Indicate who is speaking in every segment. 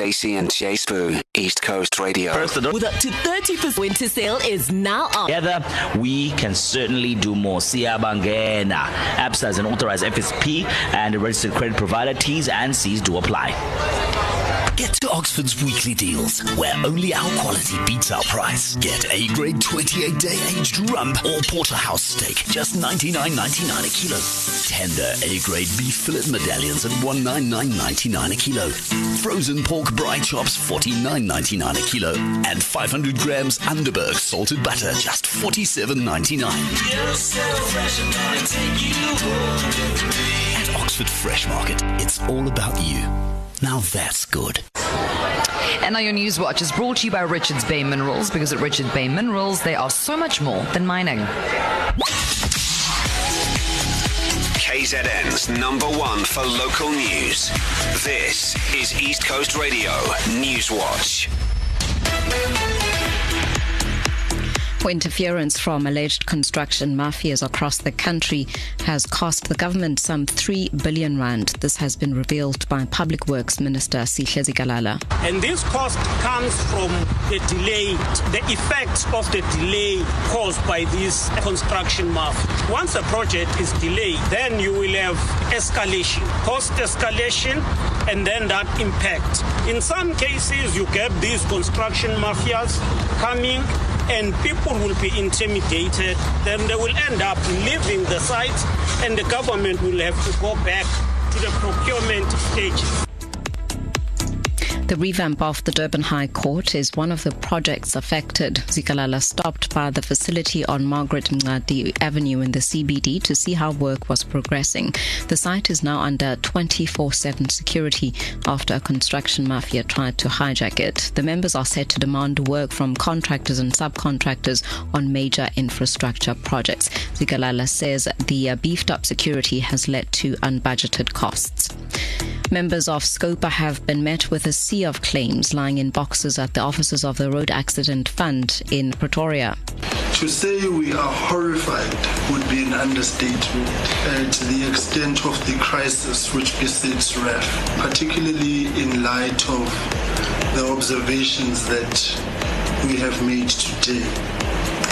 Speaker 1: Stacey and J Sbu, East Coast Radio.
Speaker 2: First of all,
Speaker 3: With up to 30% winter sale is now on.
Speaker 2: together, we can certainly do more. Siyabangena. Absa is an authorized FSP and a registered credit provider. T's and C's do apply.
Speaker 4: Get to Oxford's weekly deals, where only our quality beats our price. Get A grade 28 day aged rump or porterhouse steak, just 99.99 a kilo. Tender A grade beef fillet medallions at 199.99 a kilo. Frozen pork braai chops 49.99 a kilo, and 500 grams Underberg salted butter just 47.99. At Oxford Fresh Market, it's all about you. Now that's good.
Speaker 5: And now your news watch is brought to you by Richards Bay Minerals because at Richards Bay Minerals they are so much more than mining.
Speaker 1: KZN's number one for local news. This is East Coast Radio News Watch.
Speaker 6: Interference from alleged construction mafias across the country has cost the government some 3 billion rand. This has been revealed by Public Works Minister Sihle.
Speaker 7: And this cost comes from the delay, the effects of the delay caused by this construction mafia. Once a project is delayed, then you will have escalation, cost escalation, and then that impact. In some cases, you get these construction mafias coming and people will be intimidated. Then they will end up leaving the site and the government will have to go back to the procurement stages.
Speaker 6: The revamp of the Durban High Court is one of the projects affected. Zikalala stopped by the facility on Margaret Mngadi Avenue in the CBD to see how work was progressing. The site is now under 24 7 security after a construction mafia tried to hijack it. The members are set to demand work from contractors and subcontractors on major infrastructure projects. Zikalala says the uh, beefed up security has led to unbudgeted costs. Members of SCOPA have been met with a sea of claims lying in boxes at the offices of the Road Accident Fund in Pretoria.
Speaker 8: To say we are horrified would be an understatement to the extent of the crisis which besets RAF, particularly in light of the observations that we have made today.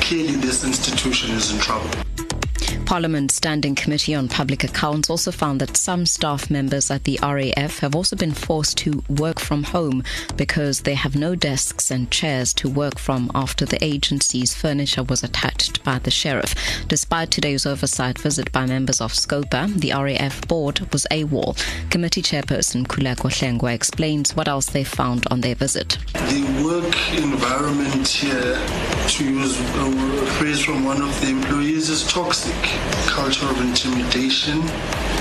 Speaker 8: Clearly, this institution is in trouble.
Speaker 6: Parliament's Standing Committee on Public Accounts also found that some staff members at the RAF have also been forced to work from home because they have no desks and chairs to work from after the agency's furniture was attached by the sheriff. Despite today's oversight visit by members of SCOPA, the RAF board was AWOL. Committee chairperson Mkhuleko Hlengwa explains what else they found on their visit.
Speaker 8: The work environment here, to use a phrase from one of the employees, is toxic. Culture of intimidation.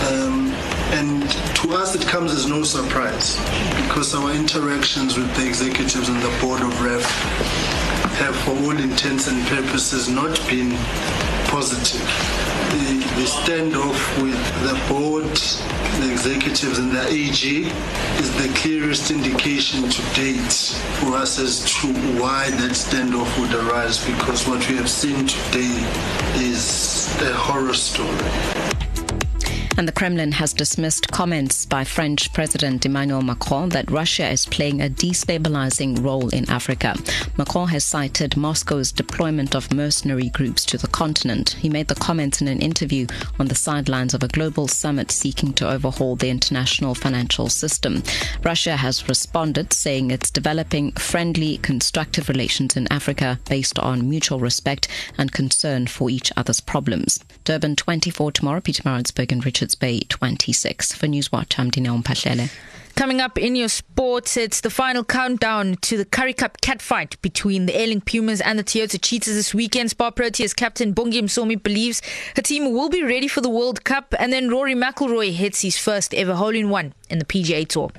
Speaker 8: Um, and to us, it comes as no surprise because our interactions with the executives and the board of RAF have, for all intents and purposes, not been positive. The, the standoff with the board, the executives, and the AG is the clearest indication to date for us as to why that standoff would arise because what we have seen today is a horror story.
Speaker 6: And the Kremlin has dismissed comments by French President Emmanuel Macron that Russia is playing a destabilizing role in Africa. Macron has cited Moscow's deployment of mercenary groups to the continent. He made the comments in an interview on the sidelines of a global summit seeking to overhaul the international financial system. Russia has responded, saying it's developing friendly, constructive relations in Africa based on mutual respect and concern for each other's problems. Durban 24 tomorrow, Pietermaritzburg and Richards Bay 26. For Newswatch, I'm Dineo Mpahlele.
Speaker 9: Coming up in your sports, it's the final countdown to the Currie Cup catfight between the Ailing Pumas and the Toyota Cheetahs this weekend. SPAR Proteas captain Bongi Msomi believes her team will be ready for the World Cup. And then Rory McIlroy hits his first ever hole-in-one in the PGA Tour.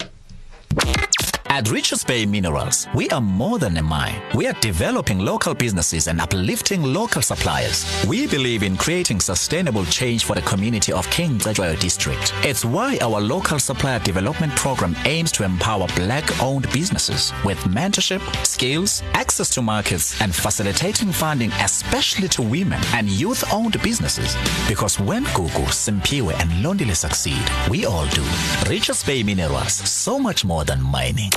Speaker 4: At Richards Bay Minerals, we are more than a mine. We are developing local businesses and uplifting local suppliers. We believe in creating sustainable change for the community of King Cetshwayo District. It's why our local supplier development program aims to empower black-owned businesses with mentorship, skills, access to markets, and facilitating funding, especially to women and youth-owned businesses. Because when Gugu, Simpiwe, and Londile succeed, we all do. Richards Bay Minerals, so much more than mining.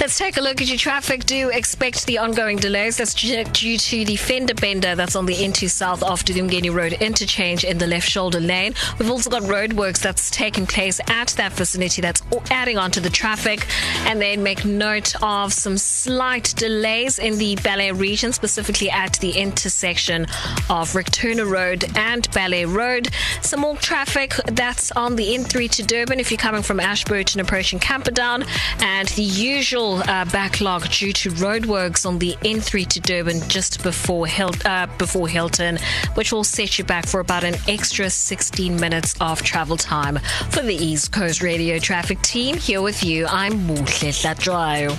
Speaker 10: Let's take a look at your traffic. Do expect the ongoing delays. That's due to the fender bender that's on the N2 south after the Umgeni Road interchange in the left shoulder lane. We've also got roadworks that's taking place at that vicinity that's adding on to the traffic. And then make note of some slight delays in the Ballet region, specifically at the intersection of Rick Road and Ballet Road. Some more traffic that's on the N3 to Durban if you're coming from Ashburton approaching Camperdown. And the usual uh, backlog due to roadworks on the N3 to Durban just before Hil- uh, before Hilton, which will set you back for about an extra 16 minutes of travel time. For the East Coast Radio Traffic Team, here with you, I'm Muhle Hlatshwayo.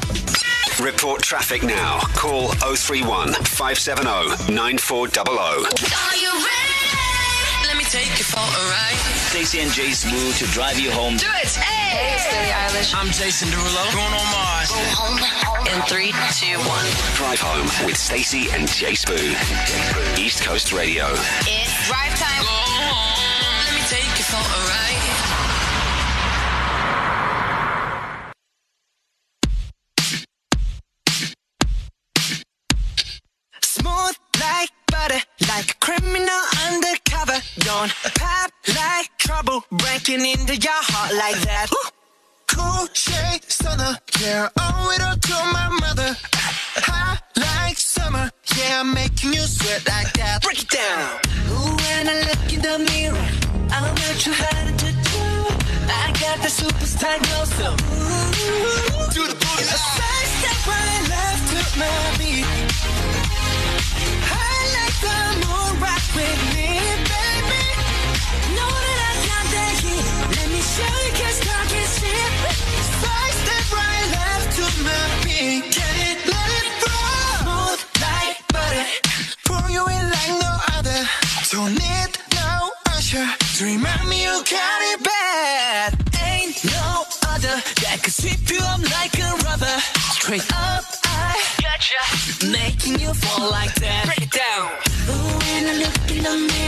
Speaker 1: Report traffic now. Call 031 570 9400.
Speaker 11: Are you ready? Let me take you for a ride.
Speaker 2: Stacey and Jay Smooth to drive you home.
Speaker 5: Do it. Hey.
Speaker 11: It's Billie Eilish.
Speaker 12: I'm Jason Derulo. Going on Mars.
Speaker 11: Go home In three, two, one.
Speaker 1: Drive home with Stacey and J Sbu. East Coast Radio.
Speaker 11: It's drive time. Go home. Let me take you for a ride.
Speaker 12: Breaking into your heart like that. Cool shade stunner, yeah, owe it all to my mother. Hot like summer, yeah, I'm making you sweat like that. Break it down. Ooh, when I look in the mirror, I'm not too hard to do. I got the superstar glow, so ooh, do the boogie. A side step right left to my beat. I like the moon rock with me, Straight up, I gotcha. Making you fall like that. Break it down. Ooh, when I look in the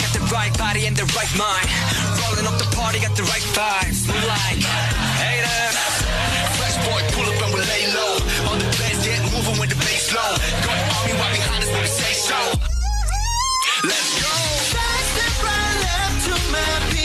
Speaker 12: Got the right body and the right mind. Rolling up the party, got the right vibes. Move like, hey there. Fresh boy, pull up and we lay low. All the players get moving with the bass low. Got army right behind us we say so. Let's go. Side step right left to my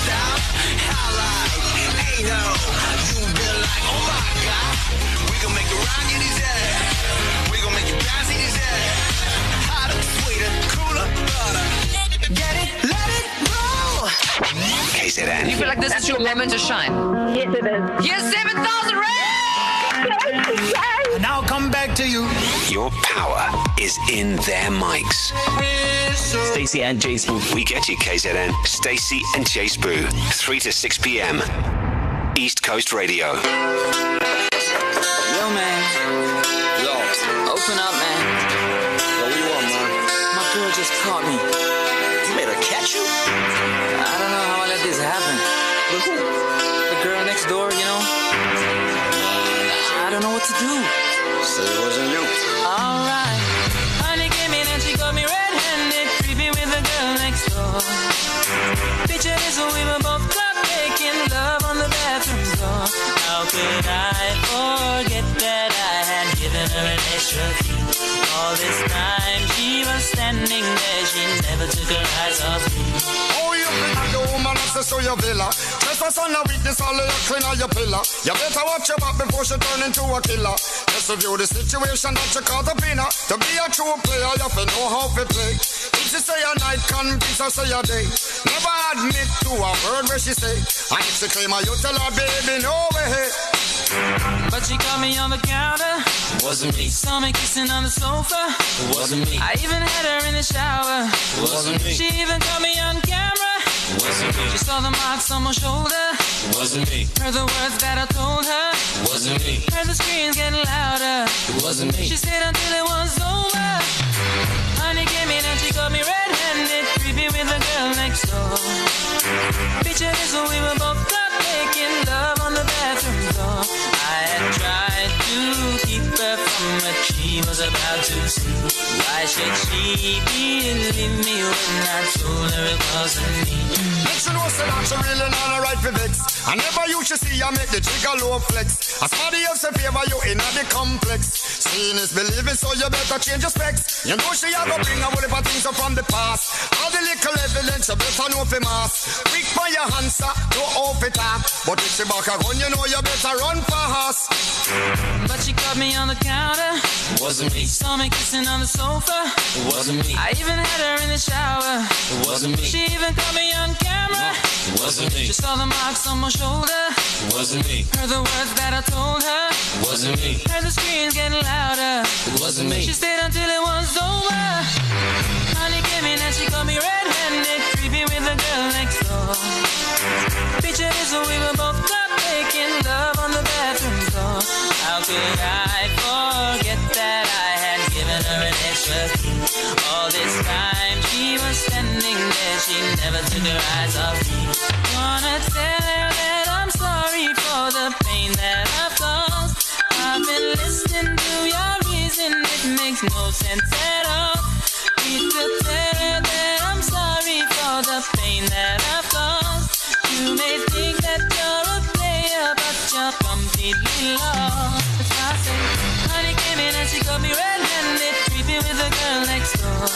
Speaker 12: stop. Highlight, ain't no, you been like, oh my god, we gon' make it rock in his head. We gon' make it bounce in his head. Hotter, sweeter, cooler, butter. Get it, let it roll.
Speaker 1: KZN.
Speaker 5: You feel like this is your moment to shine.
Speaker 10: Yes, it is.
Speaker 5: Yes, 7,000 rand!
Speaker 12: Now come back to you.
Speaker 1: Your power is in their mics.
Speaker 2: Stacey and Jay Smooth.
Speaker 1: We get you, KZN. Stacey and Jay Boo. 3 to 6 p.m. East Coast Radio.
Speaker 13: Yo, man. Yo, open up, man. Yo, what you want, man? My girl just caught me. You made her catch you? I don't know how I let this happen. But who? The girl next door, you know? I don't know what to do.
Speaker 14: So it wasn't you.
Speaker 13: Alright. Honey came in and she got me red-handed, creepy with the girl next door. Picture this, we were both caught making love on the bathroom floor. How could I forget that I had given her an extra key? All this time she was standing there, she never took her eyes off me.
Speaker 14: Access to your villa. Trespass on a witness, all of your clean on your pillar. You better watch your back before she turn into a killer. Just review the situation that you caught the in her. To be a true player, you have to know how to play. If she say a night, convince her say a day. Never admit to a word where she say. And if she claim her, you tell her, baby, no way.
Speaker 13: But she caught me on the counter.
Speaker 15: Wasn't me.
Speaker 13: Saw me kissing on the sofa.
Speaker 15: Wasn't me.
Speaker 13: I even had her in the shower.
Speaker 15: Wasn't me.
Speaker 13: She even caught me on camera.
Speaker 15: Wasn't me.
Speaker 13: She saw the marks on my shoulder.
Speaker 15: Wasn't me.
Speaker 13: Heard the words that I told her.
Speaker 15: Wasn't me.
Speaker 13: Heard the screams getting louder.
Speaker 15: It wasn't me.
Speaker 13: She stayed until it was over. Honey came in and she got me red-handed, creepy with the girl next door. Picture this when we were both making love on the bathroom floor. I had tried to keep her from what she was about to see. Why should she believe me when I told her it wasn't me?
Speaker 14: Make sure know say that she really not right for vex. I never used to see her make the trigger low flex. As somebody else in favor you in a the complex. Seeing is believing, so you better change your specs. You know she a go bring a whole heap of things up from the past. All the little evidence you better know for mass. Quick for your answer, no off it up. But if she back a gun, you know you better run fast.
Speaker 13: But she caught me on the counter.
Speaker 15: Wasn't me.
Speaker 13: Saw me kissing on the sofa.
Speaker 15: Wasn't me.
Speaker 13: I even had her in the shower.
Speaker 15: Wasn't me.
Speaker 13: She even caught me on camera.
Speaker 15: Wasn't me.
Speaker 13: She saw the marks on my shoulder.
Speaker 15: Wasn't me.
Speaker 13: Heard the words that I told her.
Speaker 15: Wasn't me.
Speaker 13: Heard the screams getting louder.
Speaker 15: Wasn't me.
Speaker 13: She stayed until it was over. Honey and she caught me red-handed, creepy with the girl next door. Picture this when we were both caught making love on the bathroom floor. How could I forget that I had given her an extra key? All this time she was standing there, she never took her eyes off me. Wanna tell her that I'm sorry for the pain that I've caused. I've been listening to your reason, it makes no sense at all. Need to tell her that I'm sorry for the pain that I've caused. You may think that you're a player, but you're completely lost. That's why I say, honey came in and she got me red-handed, creepy with the girl next door.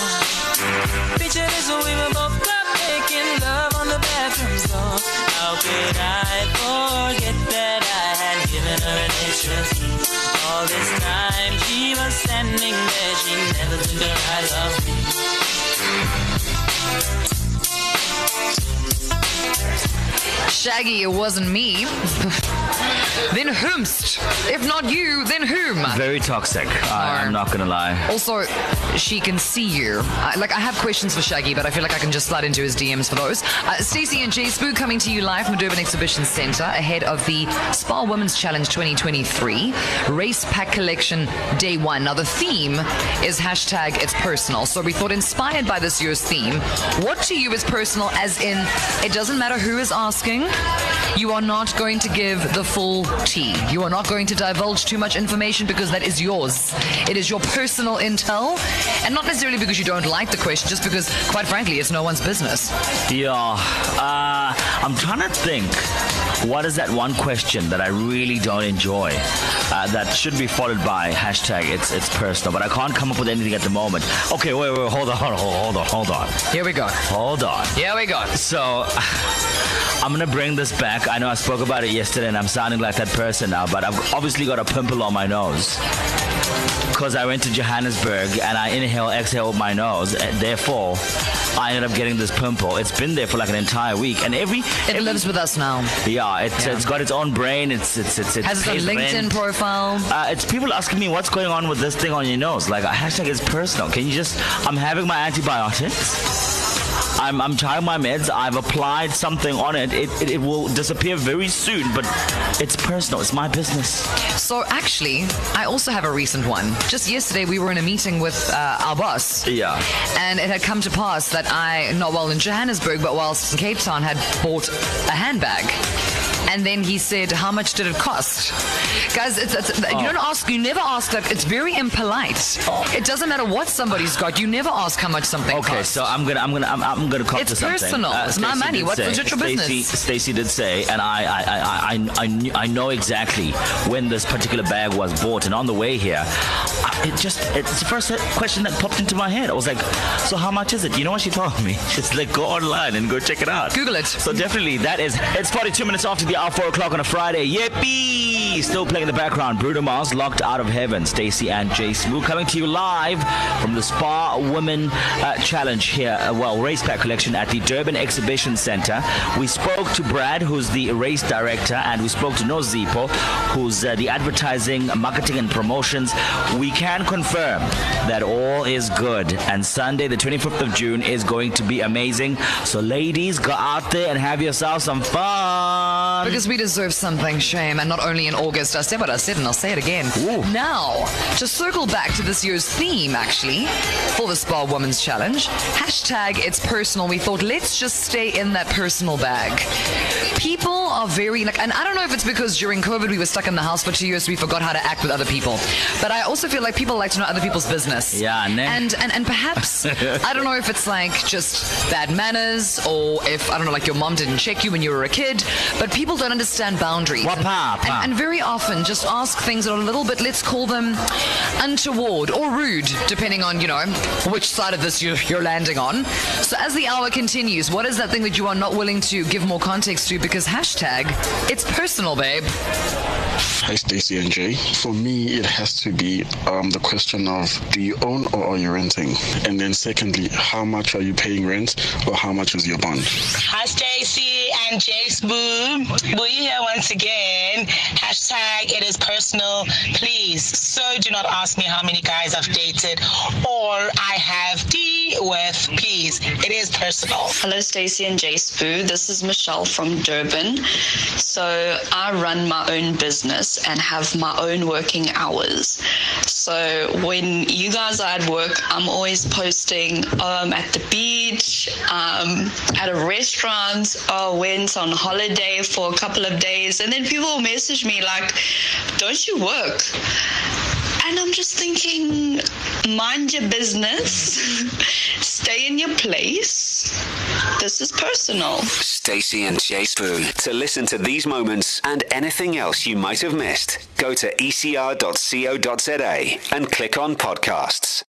Speaker 13: Picture this we were both caught making love on the bathroom floor. How could I forget that I had given her an extra
Speaker 5: Shaggy, it wasn't me. then whomst? If not you, then whom?
Speaker 2: Very toxic. I, I'm not gonna lie.
Speaker 5: Also, she can see you. I, like, I have questions for Shaggy, but I feel like I can just slide into his DMs for those. Uh, Stacey and J Sbu coming to you live from the Durban Exhibition Centre ahead of the SPAR Women's Challenge 2023 Race Pack Collection Day 1. Now, the theme is hashtag it's personal. So we thought, inspired by this year's theme, what to you is personal, as in, it doesn't matter who is asking, you are not going to give the full tea. You are not going to divulge too much information because that is yours. It is your personal intel, and not necessarily because you don't like the question, just because, quite frankly, it's no one's business.
Speaker 2: Yeah. Uh, I'm trying to think. What is that one question that I really don't enjoy? Uh, that should be followed by hashtag it's it's personal, but I can't come up with anything at the moment. Okay, wait, wait, hold on, hold on, hold on, hold on.
Speaker 5: Here we go.
Speaker 2: Hold on.
Speaker 5: Here we go.
Speaker 2: So, I'm gonna bring this back. I know I spoke about it yesterday, and I'm sounding like that person now, but I've obviously got a pimple on my nose because I went to Johannesburg and I inhale, exhale with my nose. And therefore, I ended up getting this pimple. It's been there for like an entire week, and every
Speaker 5: it lives with us now.
Speaker 2: Yeah, it's, it's got its own brain. It's it's it's, it's
Speaker 5: Has its own LinkedIn
Speaker 2: rent.
Speaker 5: profile.
Speaker 2: Uh, it's people asking me what's going on with this thing on your nose. Like hashtag is personal. Can you just? I'm having my antibiotics. I'm, I'm trying my meds. I've applied something on it. It, it. it will disappear very soon, but it's personal. It's my business.
Speaker 5: So actually, I also have a recent one. Just yesterday, we were in a meeting with uh, our boss.
Speaker 2: Yeah.
Speaker 5: And it had come to pass that I, not while in Johannesburg, but whilst in Cape Town, had bought a handbag. And then he said, "How much did it cost?" Guys, it's, it's, you don't ask. You never ask that. It's very impolite. It doesn't matter what somebody's got. You never ask how much something costs.
Speaker 2: Okay,
Speaker 5: costs.
Speaker 2: so I'm gonna, I'm gonna, I'm, I'm gonna cop
Speaker 5: It's
Speaker 2: to something. Uh,
Speaker 5: personal. It's my money. What's
Speaker 2: say-
Speaker 5: your business?
Speaker 2: Stacey did say, and I, I, I, I, I, knew, I know exactly when this particular bag was bought. And on the way here, I- it just, it's the first question that popped into my head. I was like, so how much is it? You know what she told me? She's like, go online and go check it out.
Speaker 5: Google it.
Speaker 2: So definitely, that is, it's 42 minutes after the hour, 4 o'clock on a Friday. Yippee! Still playing in the background. Bruno Mars, Locked Out of Heaven. Stacey and Jay Smooth coming to you live from the SPAR Women uh, Challenge here, uh, well, race pack collection at the Durban Exhibition Center. We spoke to Brad, who's the race director, and we spoke to Nozipo, who's uh, the advertising, marketing, and promotions. We can confirm that all is good, and Sunday, the 25th of June, is going to be amazing. So, ladies, go out there and have yourself some fun.
Speaker 5: Because we deserve something, shame, and not only in August. I said what I said, and I'll say it again. Now, to circle back to this year's theme, actually, for the SPAR Women's Challenge, hashtag it's personal. We thought, let's just stay in that personal bag. People are very, like, and I don't know if it's because during COVID we were stuck in the house for two years, so we forgot how to act with other people. But I also feel like people like to know other people's business.
Speaker 2: Yeah, ne?
Speaker 5: And, and, and perhaps, I don't know if it's like just bad manners or if, I don't know, like your mom didn't check you when you were a kid, but people don't understand boundaries. And, and very often just ask things that are a little bit, let's call them untoward or rude, depending on, you know, which side of this you're, you're landing on. So as the hour continues, what is that thing that you are not willing to give more context to? Because hashtag, it's personal, babe.
Speaker 16: Hi, Stacey and Jay. For me, it has to be um, the question of do you own or are you renting? And then, secondly, how much are you paying rent or how much is your bond?
Speaker 17: Hi, Stacey and J Sbu. Boo here once again. Hashtag it is personal. Please, so do not ask me how many guys I've dated or I have tea with. Please, it is personal.
Speaker 18: Hello, Stacey and J Sbu. This is Michelle from Durban. So I run my own business and have my own working hours. So when you guys are at work, I'm always posting, oh, I'm at the beach, um, at a restaurant, oh, went on holiday for a couple of days. And then people message me like, don't you work? And I'm just thinking, mind your business, stay in your place. This is personal.
Speaker 1: Stacey and J Sbu. To listen to these moments and anything else you might have missed, go to ecr.co.za and click on podcasts.